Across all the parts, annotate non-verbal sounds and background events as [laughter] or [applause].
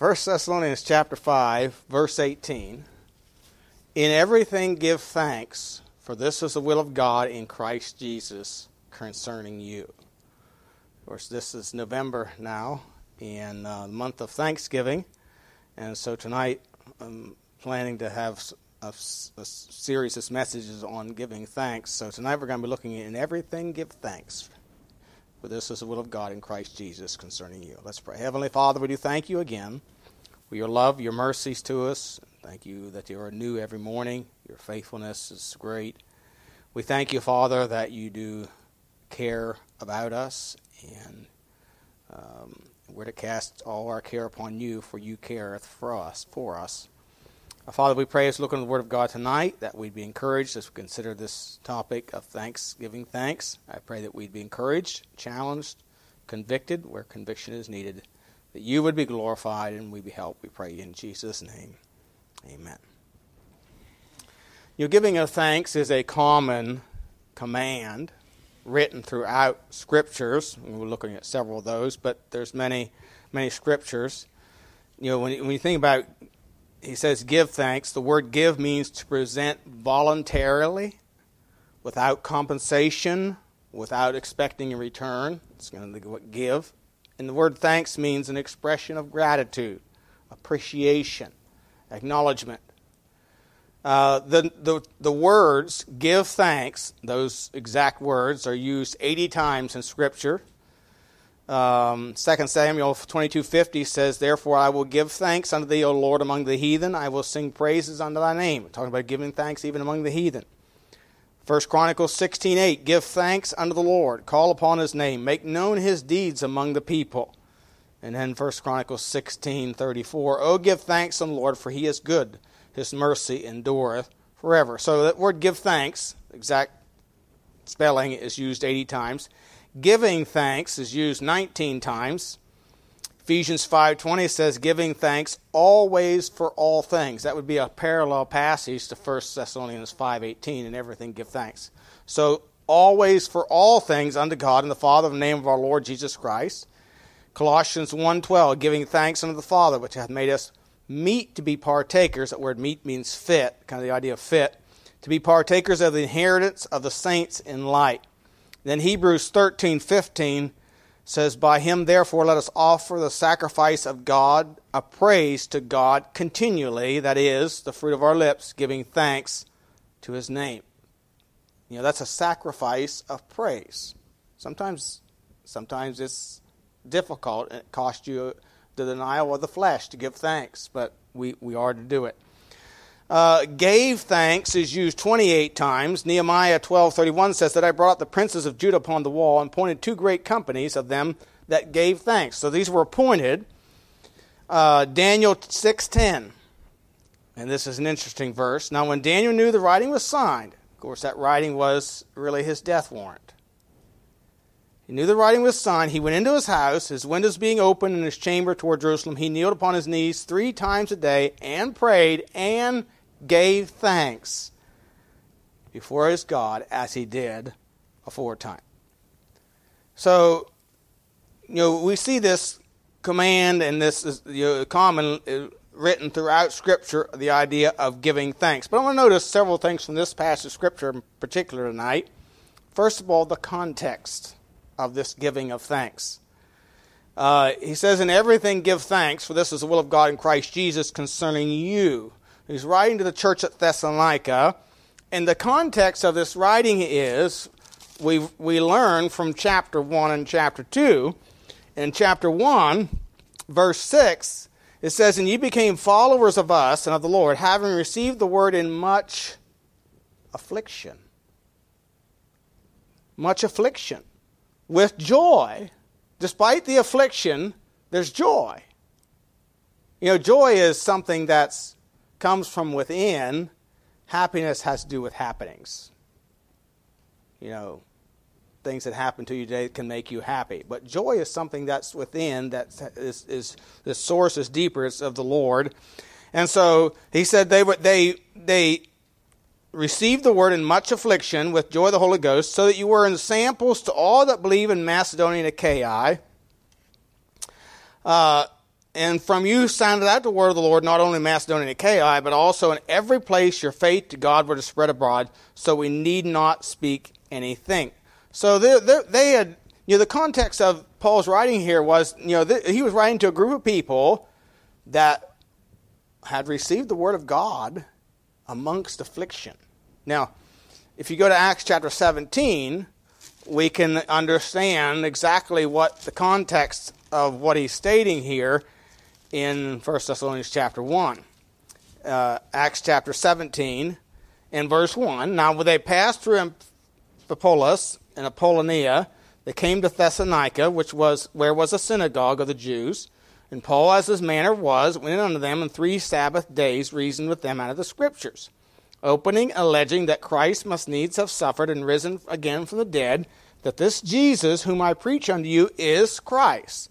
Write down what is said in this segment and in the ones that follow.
1 Thessalonians chapter 5, verse 18. In everything give thanks, for this is the will of God in Christ Jesus concerning you. Of course, this is November now, in uh, the month of Thanksgiving. And so tonight I'm planning to have a, a series of messages on giving thanks. So tonight we're going to be looking at in everything give thanks. For this is the will of God in Christ Jesus concerning you. Let's pray. Heavenly Father, we do thank you again for your love, your mercies to us. Thank you that you are new every morning. Your faithfulness is great. We thank you, Father, that you do care about us and um, we're to cast all our care upon you, for you careth for us, for us. Father, we pray as look into the Word of God tonight that we'd be encouraged as we consider this topic of thanksgiving thanks. I pray that we'd be encouraged, challenged, convicted where conviction is needed, that you would be glorified and we be helped. We pray in Jesus' name. Amen. Your giving of thanks is a common command written throughout scriptures. We're looking at several of those, but there's many, many scriptures. You know, when, when you think about he says give thanks. The word give means to present voluntarily, without compensation, without expecting a return. It's going to give. And the word thanks means an expression of gratitude, appreciation, acknowledgement. Uh, the, the, the words give thanks, those exact words, are used 80 times in Scripture. Um, 2 Samuel 22:50 says, "Therefore I will give thanks unto thee, O Lord, among the heathen. I will sing praises unto thy name." talking about giving thanks even among the heathen. 1 Chronicles 16:8, "Give thanks unto the Lord, call upon his name, make known his deeds among the people." And then 1 Chronicles 16:34, "Oh give thanks unto the Lord, for he is good; his mercy endureth forever." So that word give thanks, exact spelling is used 80 times. Giving thanks is used 19 times. Ephesians 5:20 says giving thanks always for all things. That would be a parallel passage to 1 Thessalonians 5:18 and everything give thanks. So always for all things unto God and the Father in the name of our Lord Jesus Christ. Colossians 1:12 giving thanks unto the Father which hath made us meet to be partakers. That word meet means fit, kind of the idea of fit, to be partakers of the inheritance of the saints in light. Then Hebrews 13:15 says, "By him therefore let us offer the sacrifice of God, a praise to God continually, that is, the fruit of our lips, giving thanks to his name." You know, that's a sacrifice of praise. Sometimes sometimes it's difficult and it costs you the denial of the flesh to give thanks, but we, we are to do it. Uh, gave thanks is used 28 times. Nehemiah 12:31 says that I brought the princes of Judah upon the wall and appointed two great companies of them that gave thanks. So these were appointed. Uh, Daniel 6:10, and this is an interesting verse. Now, when Daniel knew the writing was signed, of course, that writing was really his death warrant. He knew the writing was signed. He went into his house, his windows being open in his chamber toward Jerusalem. He kneeled upon his knees three times a day and prayed and gave thanks before his God as he did aforetime. So, you know, we see this command and this is you know, common uh, written throughout Scripture, the idea of giving thanks. But I want to notice several things from this passage of Scripture in particular tonight. First of all, the context of this giving of thanks. Uh, he says, In everything give thanks, for this is the will of God in Christ Jesus concerning you. He's writing to the church at Thessalonica. And the context of this writing is we, we learn from chapter 1 and chapter 2. In chapter 1, verse 6, it says, And ye became followers of us and of the Lord, having received the word in much affliction. Much affliction. With joy, despite the affliction, there's joy. You know, joy is something that's comes from within, happiness has to do with happenings. You know, things that happen to you today can make you happy. But joy is something that's within, that is, is the source is deeper, it's of the Lord. And so he said they they they received the word in much affliction with joy of the Holy Ghost, so that you were in samples to all that believe in Macedonia and Achaia. Uh, and from you sounded out the word of the Lord, not only in Macedonia and Achaia, but also in every place your faith to God were to spread abroad, so we need not speak anything. So they, they, they had, you know, the context of Paul's writing here was, you know, th- he was writing to a group of people that had received the word of God amongst affliction. Now, if you go to Acts chapter 17, we can understand exactly what the context of what he's stating here in 1 Thessalonians chapter 1. Uh, Acts chapter 17 in verse 1. Now, when they passed through Amphipolis and Apollonia, they came to Thessalonica, which was where was a synagogue of the Jews. And Paul, as his manner was, went unto them and three Sabbath days reasoned with them out of the Scriptures, opening, alleging that Christ must needs have suffered and risen again from the dead, that this Jesus, whom I preach unto you, is Christ.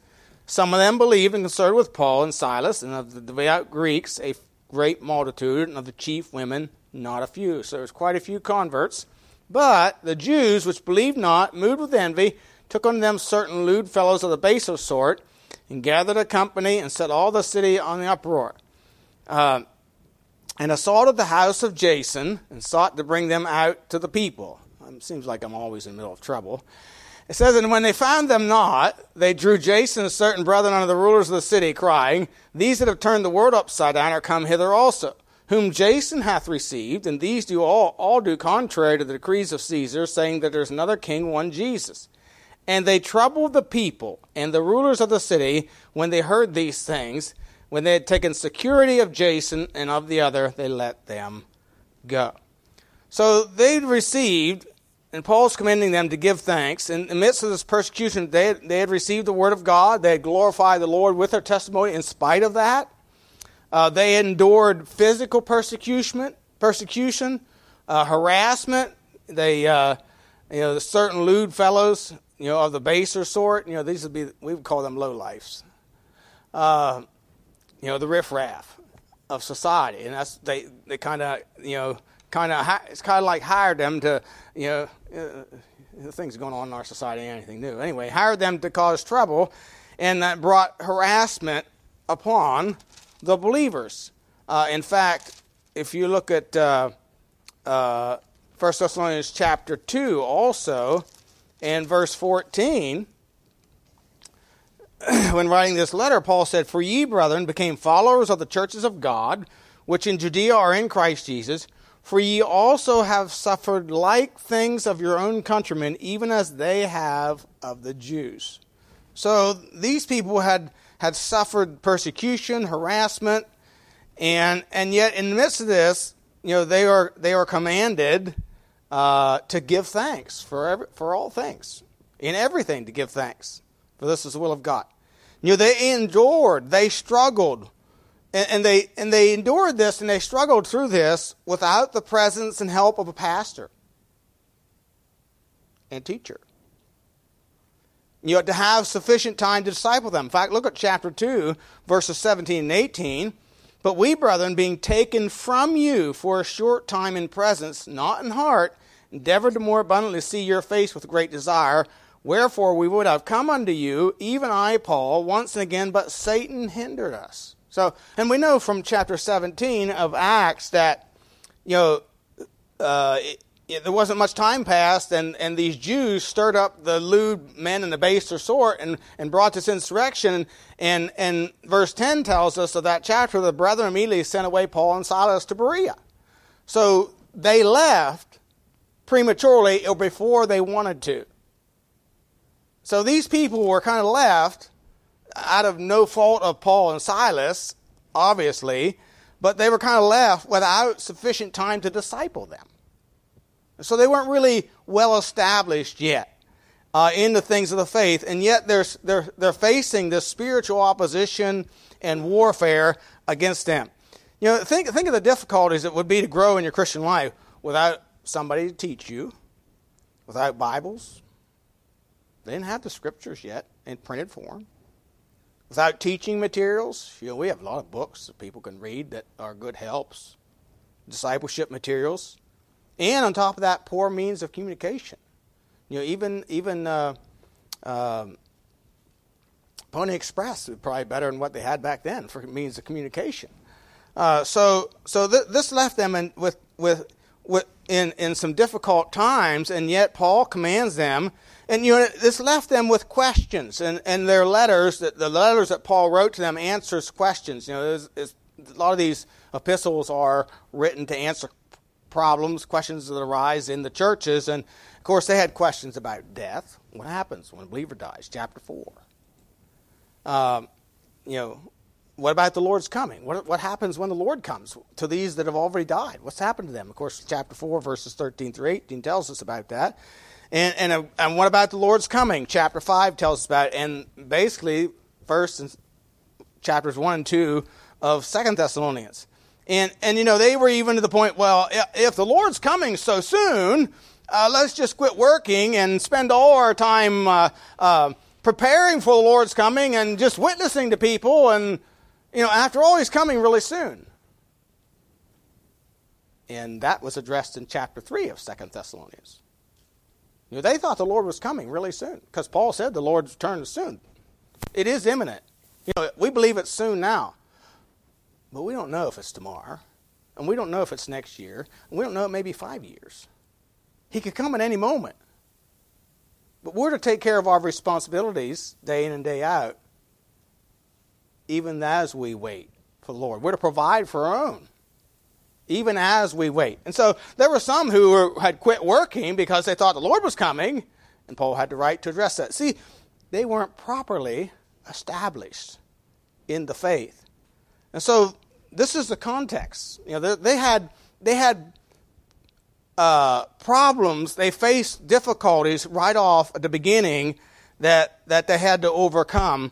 Some of them believed and consorted with Paul and Silas, and of the devout Greeks, a great multitude, and of the chief women, not a few. So there's quite a few converts. But the Jews, which believed not, moved with envy, took unto them certain lewd fellows of the baser sort, and gathered a company, and set all the city on the uproar. Uh, and assaulted the house of Jason, and sought to bring them out to the people. It seems like I'm always in the middle of trouble. It says, And when they found them not, they drew Jason and certain brethren unto the rulers of the city, crying, These that have turned the world upside down are come hither also, whom Jason hath received, and these do all, all do contrary to the decrees of Caesar, saying that there's another king, one Jesus. And they troubled the people and the rulers of the city when they heard these things. When they had taken security of Jason and of the other, they let them go. So they received and Paul's commending them to give thanks. In the midst of this persecution, they had, they had received the word of God. They had glorified the Lord with their testimony in spite of that. Uh, they endured physical persecution, persecution, uh, harassment. They, uh, you know, certain lewd fellows, you know, of the baser sort. You know, these would be we would call them low lifes. Uh, you know, the riffraff of society, and that's they they kind of you know kind of it's kind of like hired them to you know uh, things going on in our society anything new. Anyway hired them to cause trouble and that brought harassment upon the believers. Uh, in fact if you look at uh, uh, 1 thessalonians chapter 2 also in verse 14 [clears throat] when writing this letter paul said for ye brethren became followers of the churches of god which in judea are in christ jesus for ye also have suffered like things of your own countrymen, even as they have of the Jews. So these people had, had suffered persecution, harassment, and, and yet in the midst of this, you know, they are, they are commanded uh, to give thanks for, every, for all things, in everything to give thanks, for this is the will of God. You know, they endured, they struggled and, and, they, and they endured this and they struggled through this without the presence and help of a pastor and teacher. You have to have sufficient time to disciple them. In fact, look at chapter 2, verses 17 and 18. But we, brethren, being taken from you for a short time in presence, not in heart, endeavored to more abundantly see your face with great desire. Wherefore we would have come unto you, even I, Paul, once and again, but Satan hindered us. So, and we know from chapter 17 of Acts that, you know, uh, it, it, there wasn't much time passed, and, and these Jews stirred up the lewd men and the baser sort and, and brought this insurrection. And, and verse 10 tells us of that chapter the brethren immediately sent away Paul and Silas to Berea. So they left prematurely or before they wanted to. So these people were kind of left out of no fault of Paul and Silas, obviously, but they were kind of left without sufficient time to disciple them. So they weren't really well established yet uh, in the things of the faith, and yet they're, they're, they're facing this spiritual opposition and warfare against them. You know, think, think of the difficulties it would be to grow in your Christian life without somebody to teach you, without Bibles. They didn't have the scriptures yet in printed form without teaching materials. You know, we have a lot of books that people can read that are good helps, discipleship materials, and on top of that, poor means of communication. You know, even even uh, uh, Pony Express was probably better than what they had back then for means of communication. Uh, so so th- this left them in, with, with, with, in, in some difficult times, and yet Paul commands them. And you know, this left them with questions, and, and their letters, the, the letters that Paul wrote to them, answers questions. You know, a lot of these epistles are written to answer problems, questions that arise in the churches, and of course they had questions about death. What happens when a believer dies? Chapter four. Um, you know, what about the Lord's coming? What, what happens when the Lord comes to these that have already died? What's happened to them? Of course, chapter 4, verses 13 through 18 tells us about that. And, and, uh, and what about the Lord's coming? Chapter 5 tells us about it. And basically, first and chapters 1 and 2 of Second Thessalonians. And, and, you know, they were even to the point, well, if the Lord's coming so soon, uh, let's just quit working and spend all our time uh, uh, preparing for the Lord's coming and just witnessing to people and you know, after all, he's coming really soon. And that was addressed in chapter 3 of Second Thessalonians. Know, they thought the Lord was coming really soon because Paul said the Lord's return is soon. It is imminent. You know, we believe it's soon now, but we don't know if it's tomorrow, and we don't know if it's next year, and we don't know it may be five years. He could come at any moment. But we're to take care of our responsibilities day in and day out even as we wait for the Lord. We're to provide for our own, even as we wait. And so there were some who were, had quit working because they thought the Lord was coming, and Paul had the right to address that. See, they weren't properly established in the faith. And so this is the context. You know, they, they had they had uh, problems. They faced difficulties right off at the beginning that that they had to overcome.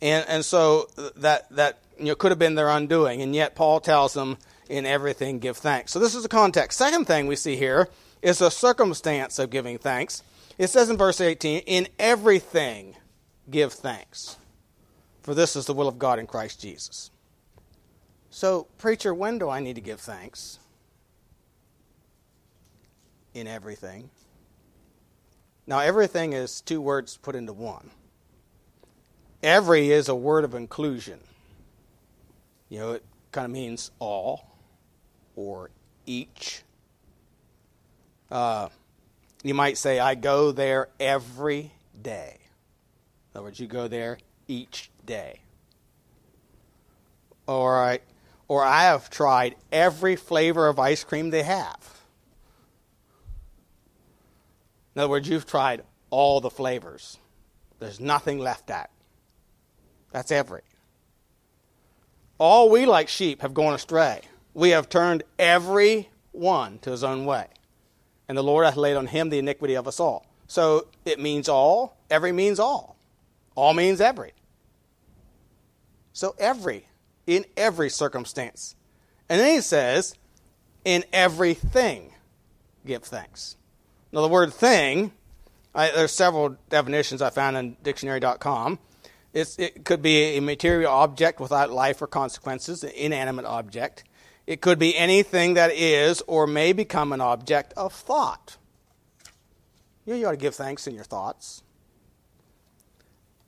And, and so that, that you know, could have been their undoing. And yet Paul tells them, in everything give thanks. So this is the context. Second thing we see here is the circumstance of giving thanks. It says in verse 18, in everything give thanks, for this is the will of God in Christ Jesus. So, preacher, when do I need to give thanks? In everything. Now, everything is two words put into one. Every is a word of inclusion. You know, it kind of means all or each. Uh, you might say, I go there every day. In other words, you go there each day. Or I, or I have tried every flavor of ice cream they have. In other words, you've tried all the flavors. There's nothing left out. That's every. All we like sheep have gone astray. We have turned every one to his own way. And the Lord hath laid on him the iniquity of us all. So it means all. Every means all. All means every. So every, in every circumstance. And then he says, in everything, give thanks. Now, the word thing, I, there's several definitions I found in dictionary.com. It's, it could be a material object without life or consequences, an inanimate object. It could be anything that is or may become an object of thought. You, ought to give thanks in your thoughts.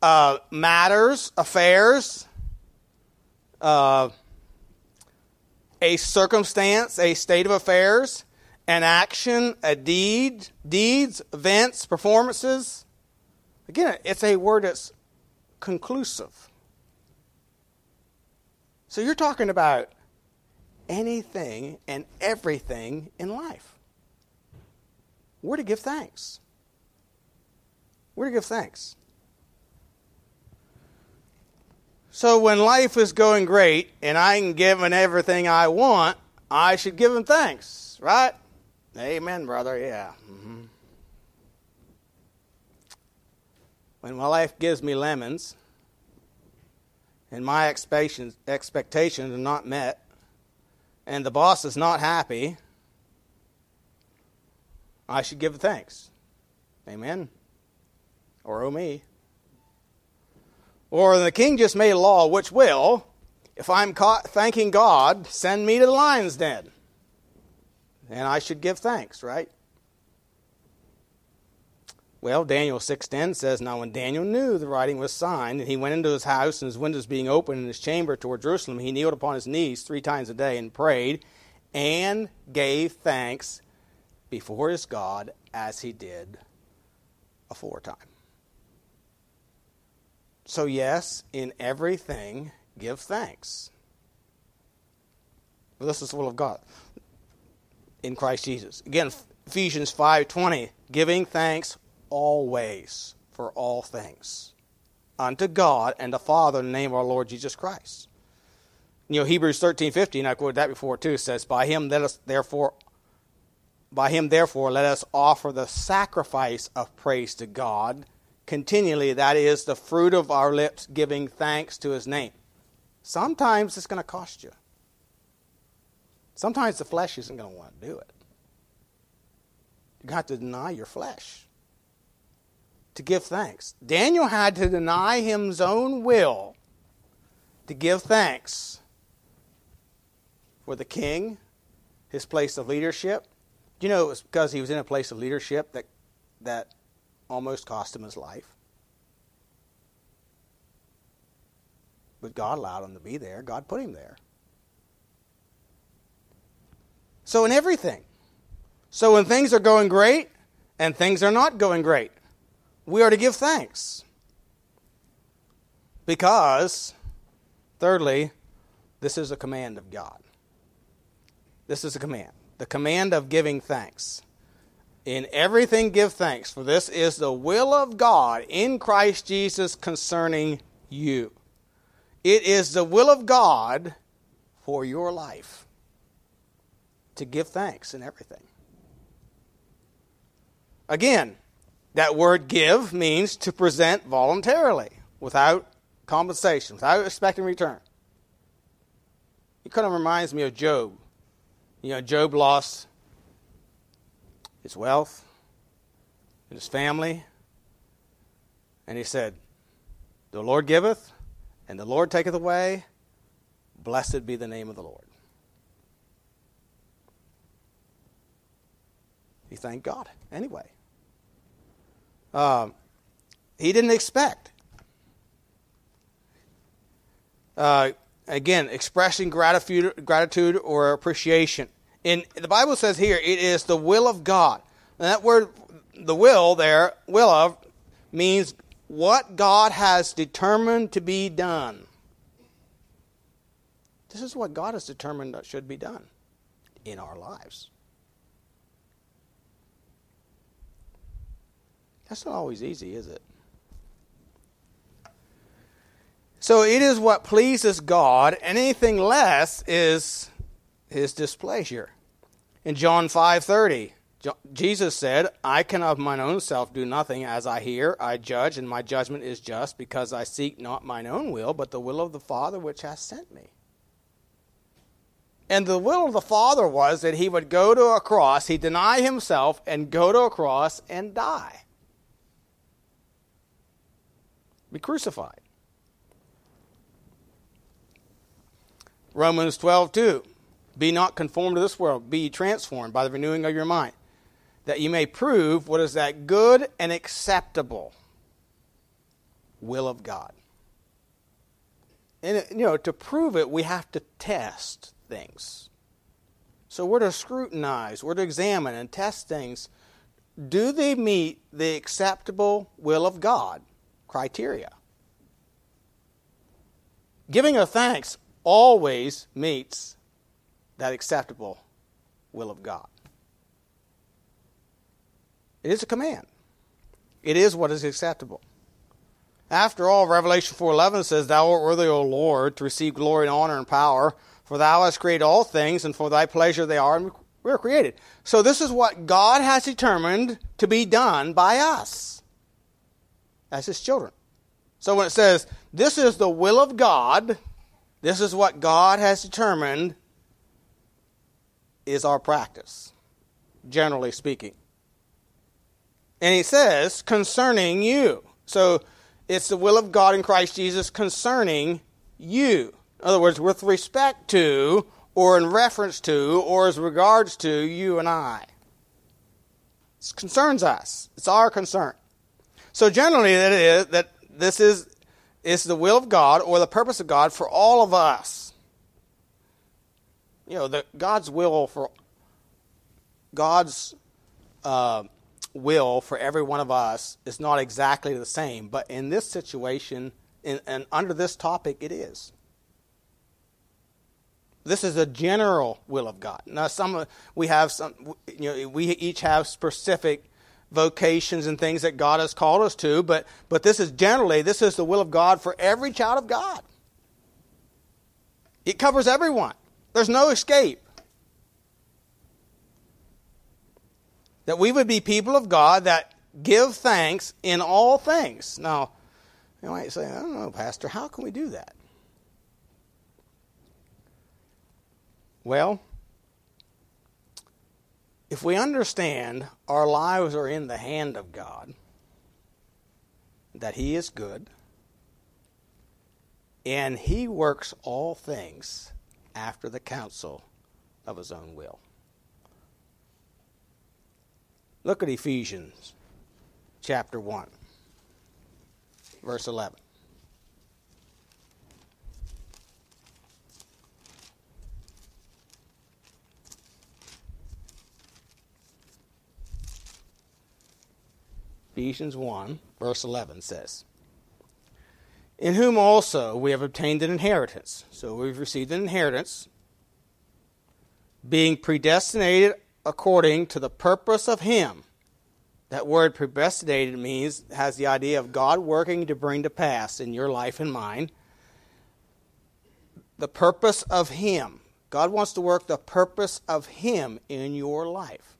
Uh, matters, affairs, uh, a circumstance, a state of affairs, an action, a deed, deeds, events, performances. Again, it's a word that's conclusive. So you're talking about anything and everything in life. We're to give thanks. We're to give thanks. So when life is going great and I can give everything I want, I should give him thanks, right? Amen, brother. Yeah. Mm-hmm. when my life gives me lemons and my expectations, expectations are not met and the boss is not happy, I should give thanks. Amen. Or oh me. Or the king just made a law which will, if I'm caught thanking God, send me to the lion's den. And I should give thanks, right? Well, Daniel 6:10 says, "Now when Daniel knew the writing was signed, and he went into his house, and his windows being open in his chamber toward Jerusalem, he kneeled upon his knees three times a day and prayed, and gave thanks before his God as he did aforetime." So yes, in everything give thanks. This is the will of God in Christ Jesus. Again, Ephesians 5:20, giving thanks always for all things unto God and the Father in the name of our Lord Jesus Christ. You know, Hebrews 13:50, and I quoted that before too, says, "By him let us therefore by him therefore let us offer the sacrifice of praise to God continually, that is the fruit of our lips giving thanks to his name." Sometimes it's going to cost you. Sometimes the flesh isn't going to want to do it. You got to deny your flesh to give thanks. Daniel had to deny his own will to give thanks for the king, his place of leadership. You know it was because he was in a place of leadership that that almost cost him his life? But God allowed him to be there. God put him there. So in everything. So when things are going great and things are not going great, we are to give thanks. Because, thirdly, this is a command of God. This is a command. The command of giving thanks. In everything give thanks, for this is the will of God in Christ Jesus concerning you. It is the will of God for your life to give thanks in everything. Again, that word give means to present voluntarily, without compensation, without expecting return. It kind of reminds me of Job. You know, Job lost his wealth and his family. And he said, The Lord giveth, and the Lord taketh away. Blessed be the name of the Lord. He thanked God anyway. Um, he didn't expect. Uh, again, expressing gratitude, gratitude or appreciation. In the Bible says here, it is the will of God. And that word, the will there, will of, means what God has determined to be done. This is what God has determined that should be done in our lives. That's not always easy, is it? So it is what pleases God, and anything less is his displeasure. In John 5:30, Jesus said, "I can of mine own self do nothing as I hear, I judge, and my judgment is just, because I seek not mine own will, but the will of the Father which hath sent me." And the will of the Father was that he would go to a cross, he deny himself and go to a cross and die. Be crucified. Romans 12, 2. Be not conformed to this world, be transformed by the renewing of your mind, that you may prove what is that good and acceptable will of God. And, you know, to prove it, we have to test things. So we're to scrutinize, we're to examine and test things. Do they meet the acceptable will of God? Criteria. Giving of thanks always meets that acceptable will of God. It is a command. It is what is acceptable. After all, Revelation 4:11 says, "Thou art worthy, O Lord, to receive glory and honor and power, for thou hast created all things, and for thy pleasure they are and we are created." So this is what God has determined to be done by us as his children. So when it says, this is the will of God, this is what God has determined is our practice, generally speaking. And he says, concerning you. So it's the will of God in Christ Jesus concerning you. In other words, with respect to, or in reference to, or as regards to you and I. It concerns us. It's our concern. So generally, that is that this is is the will of God or the purpose of God for all of us. You know, the, God's will for God's uh, will for every one of us is not exactly the same, but in this situation, in, and under this topic, it is. This is a general will of God. Now, some we have some, you know, we each have specific vocations and things that God has called us to, but but this is generally this is the will of God for every child of God. It covers everyone. There's no escape. That we would be people of God that give thanks in all things. Now, you might say, I don't know, Pastor, how can we do that? Well, if we understand our lives are in the hand of God, that He is good, and He works all things after the counsel of His own will. Look at Ephesians chapter 1, verse 11. Ephesians 1, verse 11 says, In whom also we have obtained an inheritance. So we've received an inheritance, being predestinated according to the purpose of Him. That word predestinated means, has the idea of God working to bring to pass in your life and mine the purpose of Him. God wants to work the purpose of Him in your life.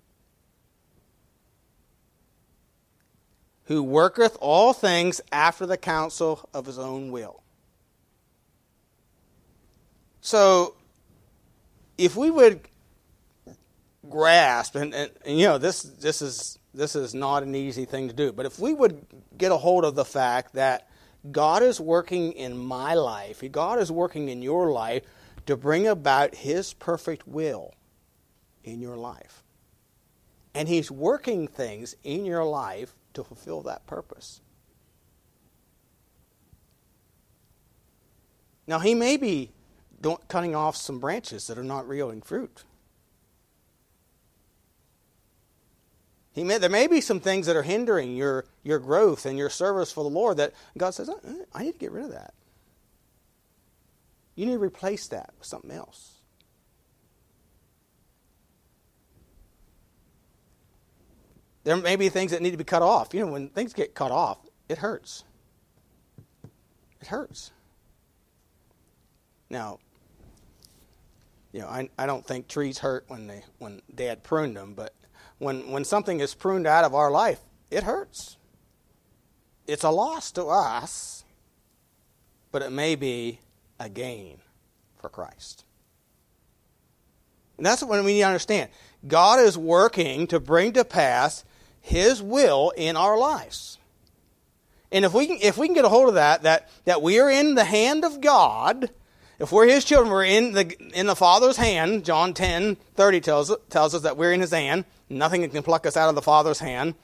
Who worketh all things after the counsel of his own will. So, if we would grasp, and, and, and, you know, this, this, is, this is not an easy thing to do, but if we would get a hold of the fact that God is working in my life, God is working in your life to bring about His perfect will in your life. And He's working things in your life to fulfill that purpose. Now, he may be cutting off some branches that are not yielding fruit. He may, there may be some things that are hindering your, your growth and your service for the Lord that God says, uh, uh, I need to get rid of that. You need to replace that with something else. There may be things that need to be cut off. You know, when things get cut off, it hurts. It hurts. Now, you know, I, I don't think trees hurt when they when Dad pruned them, but when when something is pruned out of our life, it hurts. It's a loss to us, but it may be a gain for Christ. And that's what we need to understand. God is working to bring to pass his will in our lives. And if we can, if we can get a hold of that, that, that we are in the hand of God, if we're His children, we're in the, in the Father's hand. John 10, 30 tells, tells us that we're in His hand. Nothing can pluck us out of the Father's hand.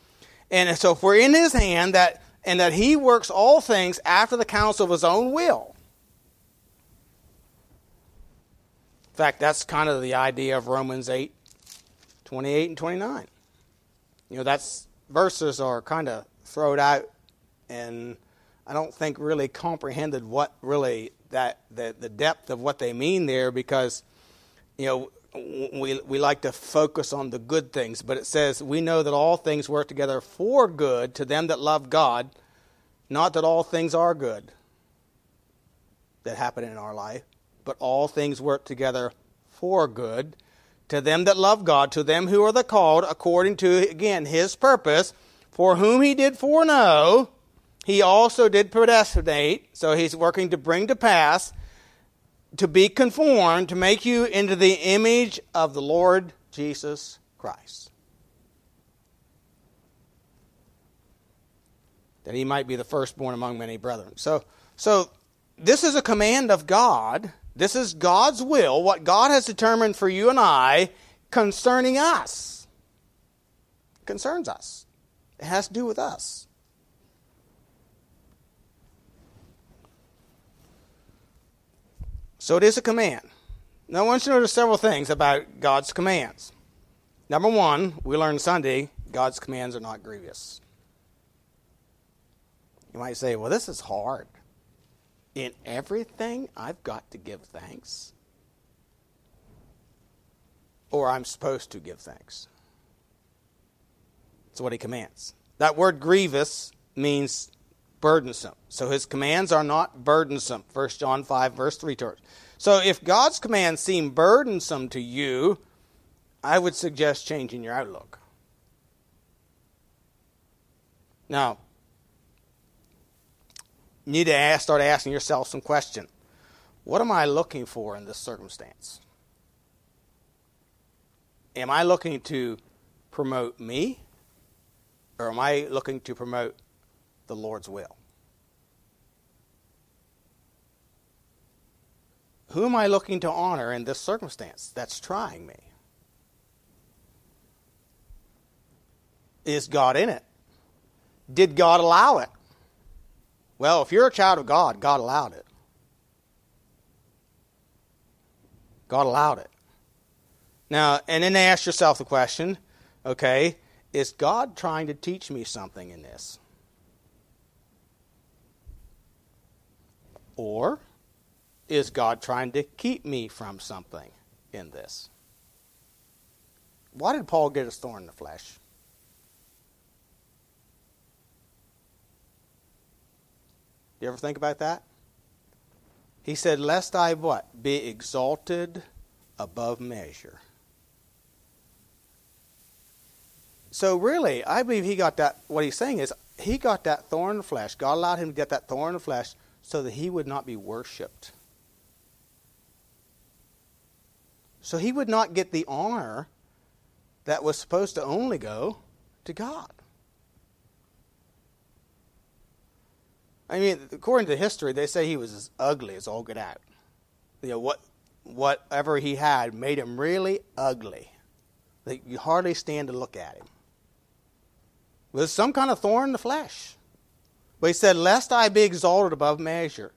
And so if we're in His hand, that, and that He works all things after the counsel of His own will. In fact, that's kind of the idea of Romans 8, 28 and 29 you know, that's verses are kind of thrown out, and I don't think really comprehended what really that the the depth of what they mean there because, you know. We, we like to focus on the good things, but it says, We know that all things work together for good to them that love God, not that all things are good that happen in our life, but all things work together for good to them that love God, to them who are the called, according to, again, his purpose, for whom he did foreknow, he also did predestinate. So he's working to bring to pass, to be conformed, to make you into the image of the Lord Jesus Christ. That he might be the firstborn among many brethren. So, so this is a command of God this is God's will, what God has determined for you and I concerning us. It concerns us. It has to do with us. So it is a command. Now, I want you to notice several things about God's commands. Number one, we learned Sunday God's commands are not grievous. You might say, well, this is hard. In everything, I've got to give thanks. Or I'm supposed to give thanks. That's what he commands. That word grievous means burdensome. So his commands are not burdensome. 1 John 5, verse 3 So if God's commands seem burdensome to you, I would suggest changing your outlook. Now, you need to ask, start asking yourself some question. What am I looking for in this circumstance? Am I looking to promote me? Or am I looking to promote the Lord's will? Who am I looking to honor in this circumstance that's trying me? Is God in it? Did God allow it? Well, if you're a child of God, God allowed it. God allowed it. Now, and then ask yourself the question okay, is God trying to teach me something in this? Or is God trying to keep me from something in this? Why did Paul get his thorn in the flesh? You ever think about that? He said, Lest I what? Be exalted above measure. So really, I believe he got that what he's saying is he got that thorn in the flesh. God allowed him to get that thorn in the flesh so that he would not be worshipped. So he would not get the honor that was supposed to only go to God. I mean, according to history, they say he was as ugly as all get out. You know, what, whatever he had made him really ugly. That you hardly stand to look at him. With some kind of thorn in the flesh. But he said, Lest I be exalted above measure.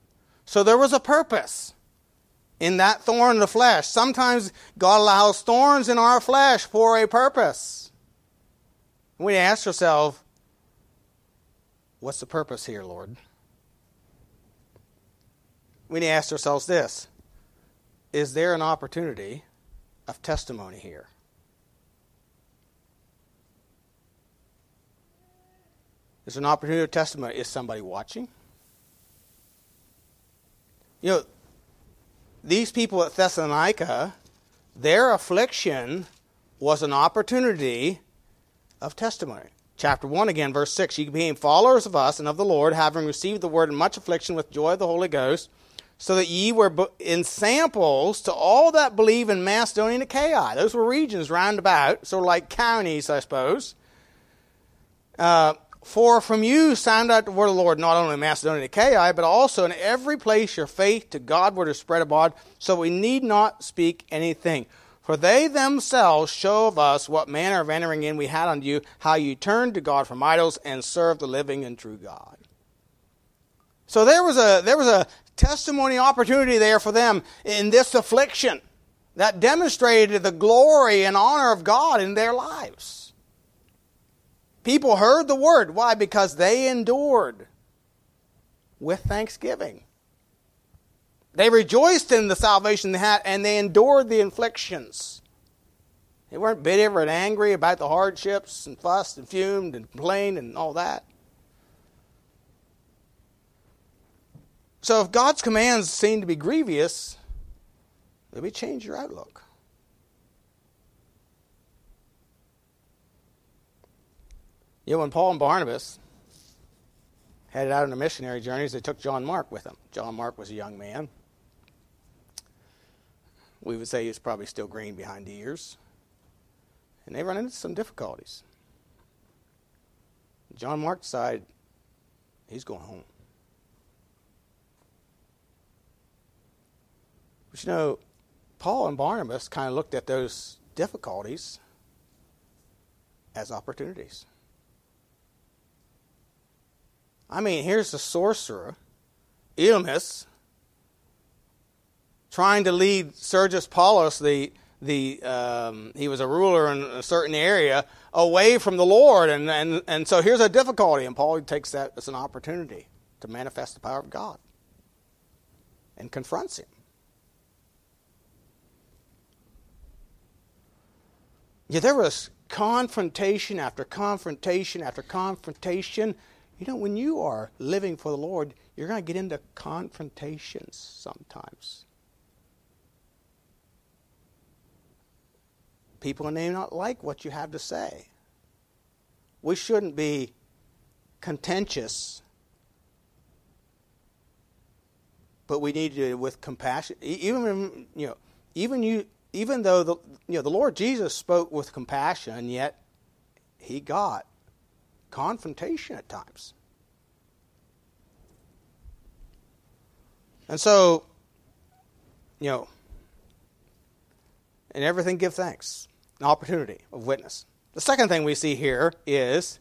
So there was a purpose in that thorn in the flesh. Sometimes God allows thorns in our flesh for a purpose. We ask ourselves, What's the purpose here, Lord? We need to ask ourselves this Is there an opportunity of testimony here? Is there an opportunity of testimony? Is somebody watching? You know, these people at Thessalonica, their affliction was an opportunity of testimony. Chapter 1 again, verse 6 You became followers of us and of the Lord, having received the word in much affliction with joy of the Holy Ghost so that ye were in samples to all that believe in Macedonia and Achaia. Those were regions round about, sort of like counties, I suppose. Uh, for from you sound out the word of the Lord, not only in Macedonia and Achaia, but also in every place your faith to God were to spread abroad, so we need not speak anything. For they themselves show of us what manner of entering in we had unto you, how you turned to God from idols and served the living and true God. So there was a there was a testimony opportunity there for them in this affliction that demonstrated the glory and honor of God in their lives. People heard the word. Why? Because they endured with thanksgiving. They rejoiced in the salvation they had and they endured the afflictions. They weren't bitter and angry about the hardships and fussed and fumed and complained and all that. So if God's commands seem to be grievous, let me change your outlook. You know, when Paul and Barnabas headed out on their missionary journeys, they took John Mark with them. John Mark was a young man. We would say he was probably still green behind the ears. And they run into some difficulties. John Mark decided he's going home. But you know, Paul and Barnabas kind of looked at those difficulties as opportunities. I mean, here's the sorcerer, Elymas, trying to lead Sergius Paulus, the the um, he was a ruler in a certain area, away from the Lord, and and and so here's a difficulty, and Paul takes that as an opportunity to manifest the power of God, and confronts him. Yeah, there was confrontation after confrontation after confrontation. You know, when you are living for the Lord, you're going to get into confrontations sometimes. People may not like what you have to say. We shouldn't be contentious, but we need to with compassion. Even you know, even you, even though the you know the Lord Jesus spoke with compassion, yet he got confrontation at times. And so, you know, in everything give thanks an opportunity of witness. The second thing we see here is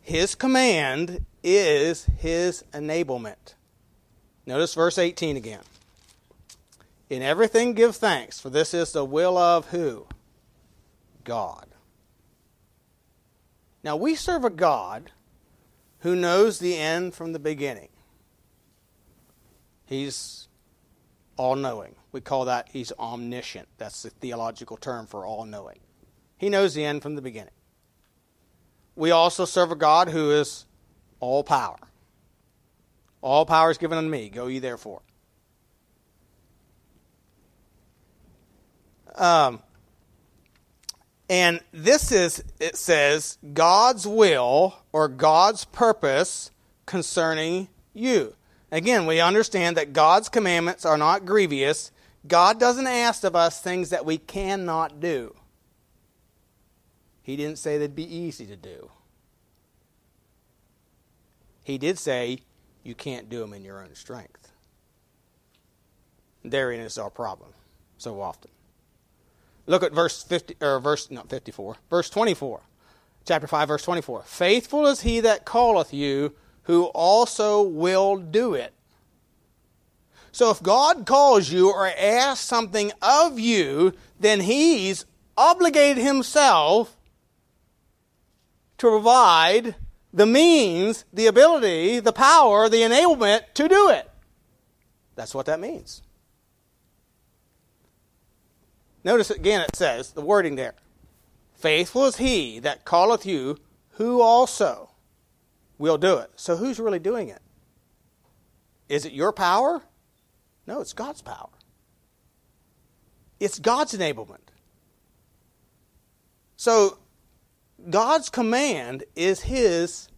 his command is his enablement. Notice verse 18 again. In everything give thanks, for this is the will of who? God. Now we serve a God who knows the end from the beginning. He's all knowing. We call that he's omniscient. That's the theological term for all knowing. He knows the end from the beginning. We also serve a God who is all power. All power is given unto me. Go ye therefore. Um, and this is, it says, God's will or God's purpose concerning you. Again, we understand that God's commandments are not grievous. God doesn't ask of us things that we cannot do. He didn't say they'd be easy to do. He did say you can't do them in your own strength. Therein is our problem so often. Look at verse 50 or verse not 54, verse 24. Chapter 5 verse 24. Faithful is he that calleth you who also will do it. So if God calls you or asks something of you, then he's obligated himself to provide the means, the ability, the power, the enablement to do it. That's what that means. Notice again it says, the wording there. Faithful is he that calleth you, who also will do it. So who's really doing it? Is it your power? No, it's God's power. It's God's enablement. So God's command is His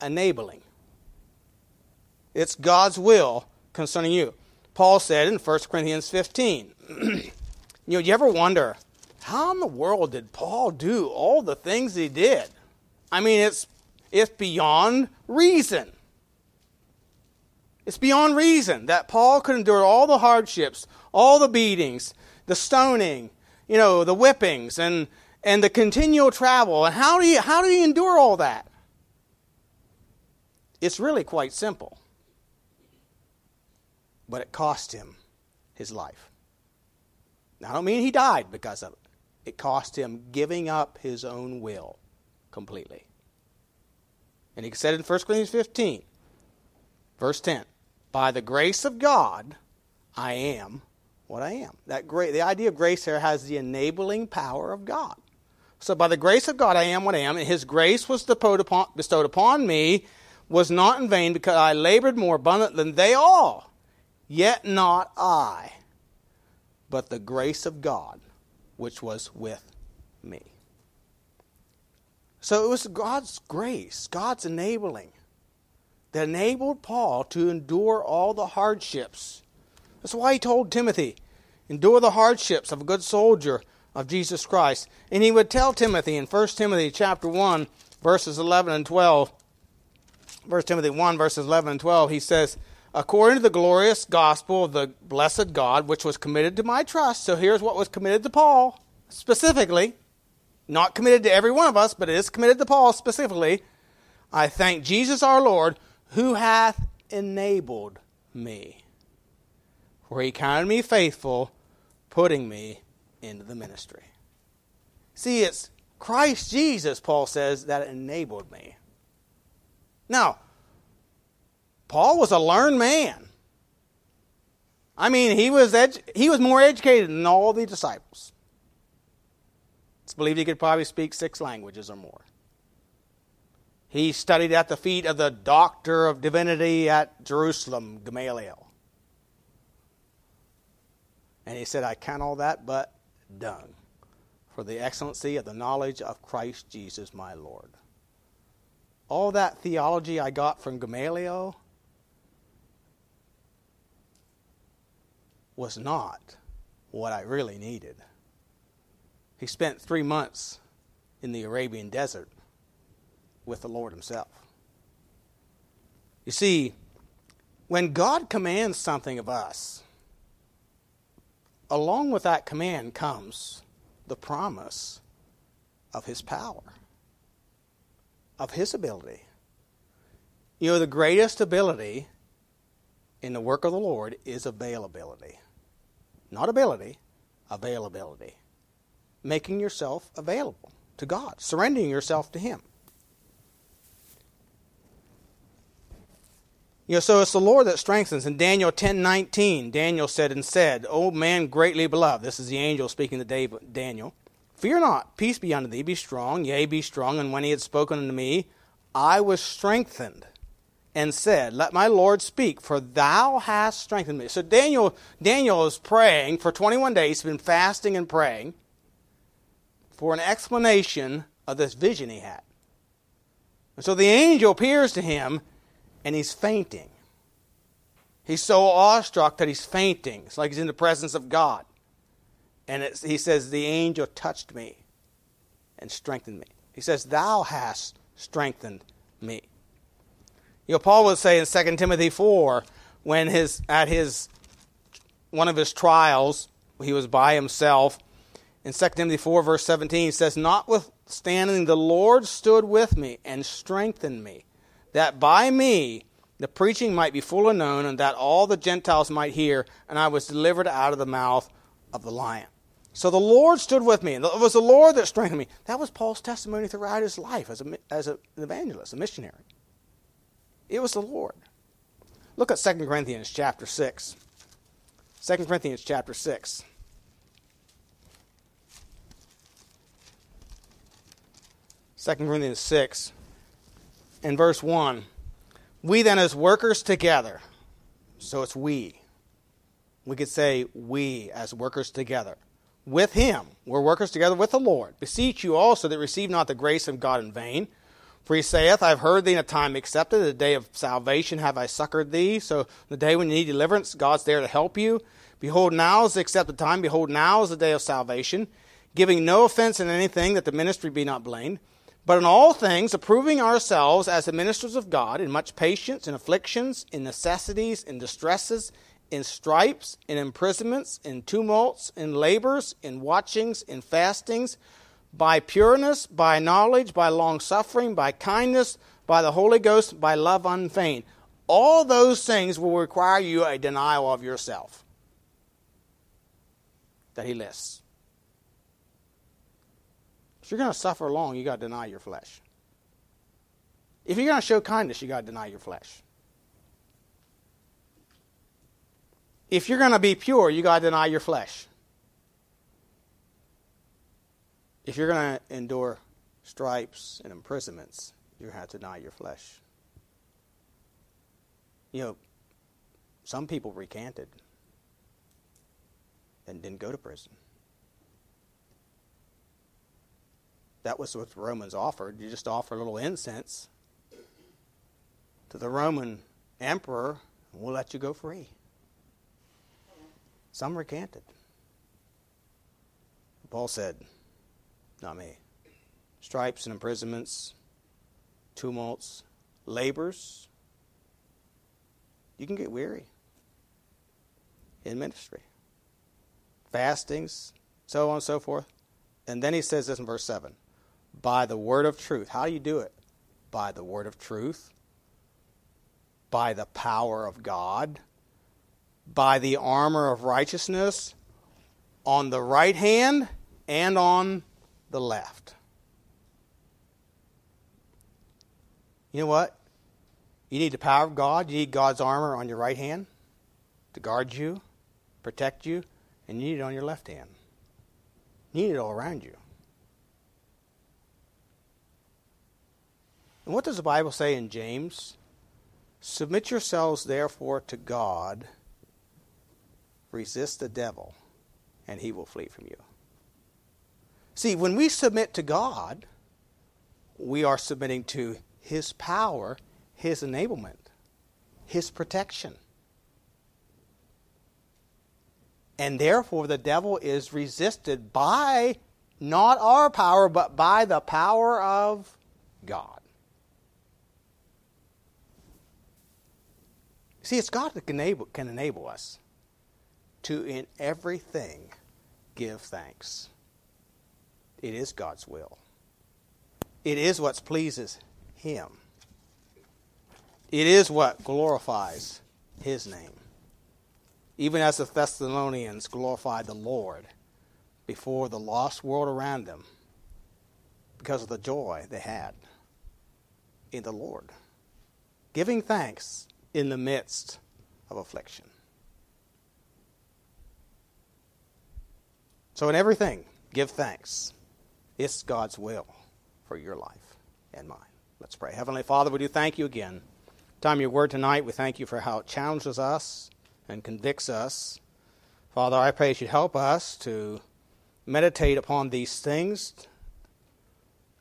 enabling. It's God's will concerning you. Paul said in 1 Corinthians 15, [clears throat] you know, you ever wonder, how in the world did Paul do all the things he did? I mean, it's, it's beyond reason. It's beyond reason that Paul could endure all the hardships, all the beatings, the stoning, you know, the whippings, and, and the continual travel. And how do you, how do you endure all that? It's really quite simple. But it cost him his life. I don't mean he died because of it. It cost him giving up his own will completely. And he said in 1 Corinthians 15, verse 10, By the grace of God, I am what I am. That great, the idea of grace here has the enabling power of God. So by the grace of God I am what I am, and his grace was bestowed upon me was not in vain because I labored more abundant than they all. Yet not I, but the grace of God which was with me. So it was God's grace, God's enabling, that enabled Paul to endure all the hardships. That's why he told Timothy, endure the hardships of a good soldier of Jesus Christ. And he would tell Timothy in 1 Timothy chapter 1, verses 11 and 12, 1 Timothy 1, verses 11 and 12, he says, According to the glorious gospel of the blessed God, which was committed to my trust. So here's what was committed to Paul specifically. Not committed to every one of us, but it is committed to Paul specifically. I thank Jesus our Lord, who hath enabled me for he counted me faithful, putting me into the ministry. See, it's Christ Jesus, Paul says, that enabled me. Now, Paul was a learned man. I mean, he was edu- he was more educated than all the disciples. It's believed he could probably speak six languages or more. He studied at the feet of the doctor of divinity at Jerusalem, Gamaliel. And he said, I count all that but dung for the excellency of the knowledge of Christ Jesus my Lord. All that theology I got from Gamaliel was not what I really needed. He spent three months in the Arabian desert with the Lord Himself. You see, when God commands something of us, along with that command comes the promise of His power, of His ability. You know, the greatest ability in the work of the Lord is availability. Not ability, availability. Making yourself available to God, surrendering yourself to Him. You know, so it's the Lord that strengthens. In Daniel 10:19, Daniel said and said, "O man greatly beloved." This is the angel speaking to David, Daniel. "Fear not, peace be unto thee. Be strong, yea, be strong." And when he had spoken unto me, I was strengthened and said, Let my Lord speak, for thou hast strengthened me. So Daniel, Daniel is praying for 21 days, he's been fasting and praying for an explanation of this vision he had. And so the angel appears to him and he's fainting. He's so awestruck that he's fainting. It's like he's in the presence of God. And he says, The angel touched me and strengthened me. He says, Thou hast strengthened me. You know, Paul would say in 2 Timothy 4, when his, at his, one of his trials, he was by himself, in 2 Timothy 4, verse 17, he says, Notwithstanding, the Lord stood with me and strengthened me, that by me the preaching might be fully known, and that all the Gentiles might hear, and I was delivered out of the mouth of the lion. So the Lord stood with me, and it was the Lord that strengthened me. That was Paul's testimony throughout his life as, a, as an evangelist, a missionary. It was the Lord. Look at 2 Corinthians chapter 6. 2 Corinthians chapter 6. Second Corinthians 6 and verse 1. We then, as workers together, so it's we. We could say we as workers together. With him, we're workers together with the Lord. Beseech you also that receive not the grace of God in vain. For he saith, I have heard thee in a time accepted, the day of salvation have I succored thee. So the day when you need deliverance, God's there to help you. Behold, now is the accepted time. Behold, now is the day of salvation, giving no offense in anything that the ministry be not blamed. But in all things, approving ourselves as the ministers of God, in much patience, in afflictions, in necessities, in distresses, in stripes, in imprisonments, in tumults, in labors, in watchings, in fastings, by pureness, by knowledge, by long suffering, by kindness, by the Holy Ghost, by love unfeigned. All those things will require you a denial of yourself that he lists. If you're going to suffer long, you got to deny your flesh. If you're going to show kindness, you got to deny your flesh. If you're going to be pure, you got to deny your flesh. If you're going to endure stripes and imprisonments, you have to deny your flesh. You know, some people recanted and didn't go to prison. That was what the Romans offered. You just offer a little incense to the Roman emperor, and we'll let you go free. Some recanted. Paul said, not me. Stripes and imprisonments, tumults, labors. You can get weary in ministry. Fastings, so on and so forth. And then he says this in verse 7 by the word of truth. How do you do it? By the word of truth, by the power of God, by the armor of righteousness on the right hand and on the left. You know what? You need the power of God. You need God's armor on your right hand to guard you, protect you, and you need it on your left hand. You need it all around you. And what does the Bible say in James? Submit yourselves therefore to God, resist the devil, and he will flee from you. See, when we submit to God, we are submitting to his power, his enablement, his protection. And therefore, the devil is resisted by not our power, but by the power of God. See, it's God that can enable, can enable us to, in everything, give thanks. It is God's will. It is what pleases Him. It is what glorifies His name. Even as the Thessalonians glorified the Lord before the lost world around them because of the joy they had in the Lord. Giving thanks in the midst of affliction. So, in everything, give thanks. It's God's will for your life and mine. Let's pray. Heavenly Father, we do thank you again. Time your word tonight, we thank you for how it challenges us and convicts us. Father, I pray you should help us to meditate upon these things,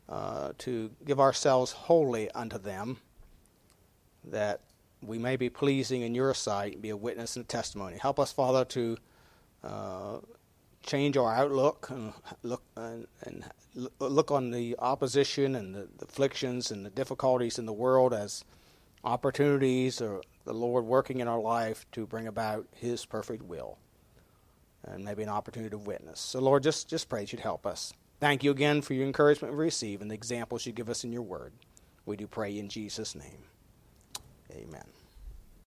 uh, to give ourselves wholly unto them, that we may be pleasing in your sight, and be a witness and a testimony. Help us, Father, to uh, change our outlook and look and, and, look on the opposition and the, afflictions and the difficulties in the world as opportunities or the Lord working in our life to bring about His perfect will, and maybe an opportunity to witness. So, Lord, just just pray that you'd help us. Thank you again for your encouragement we receive and the examples you give us in your Word. We do pray in Jesus' name. Amen.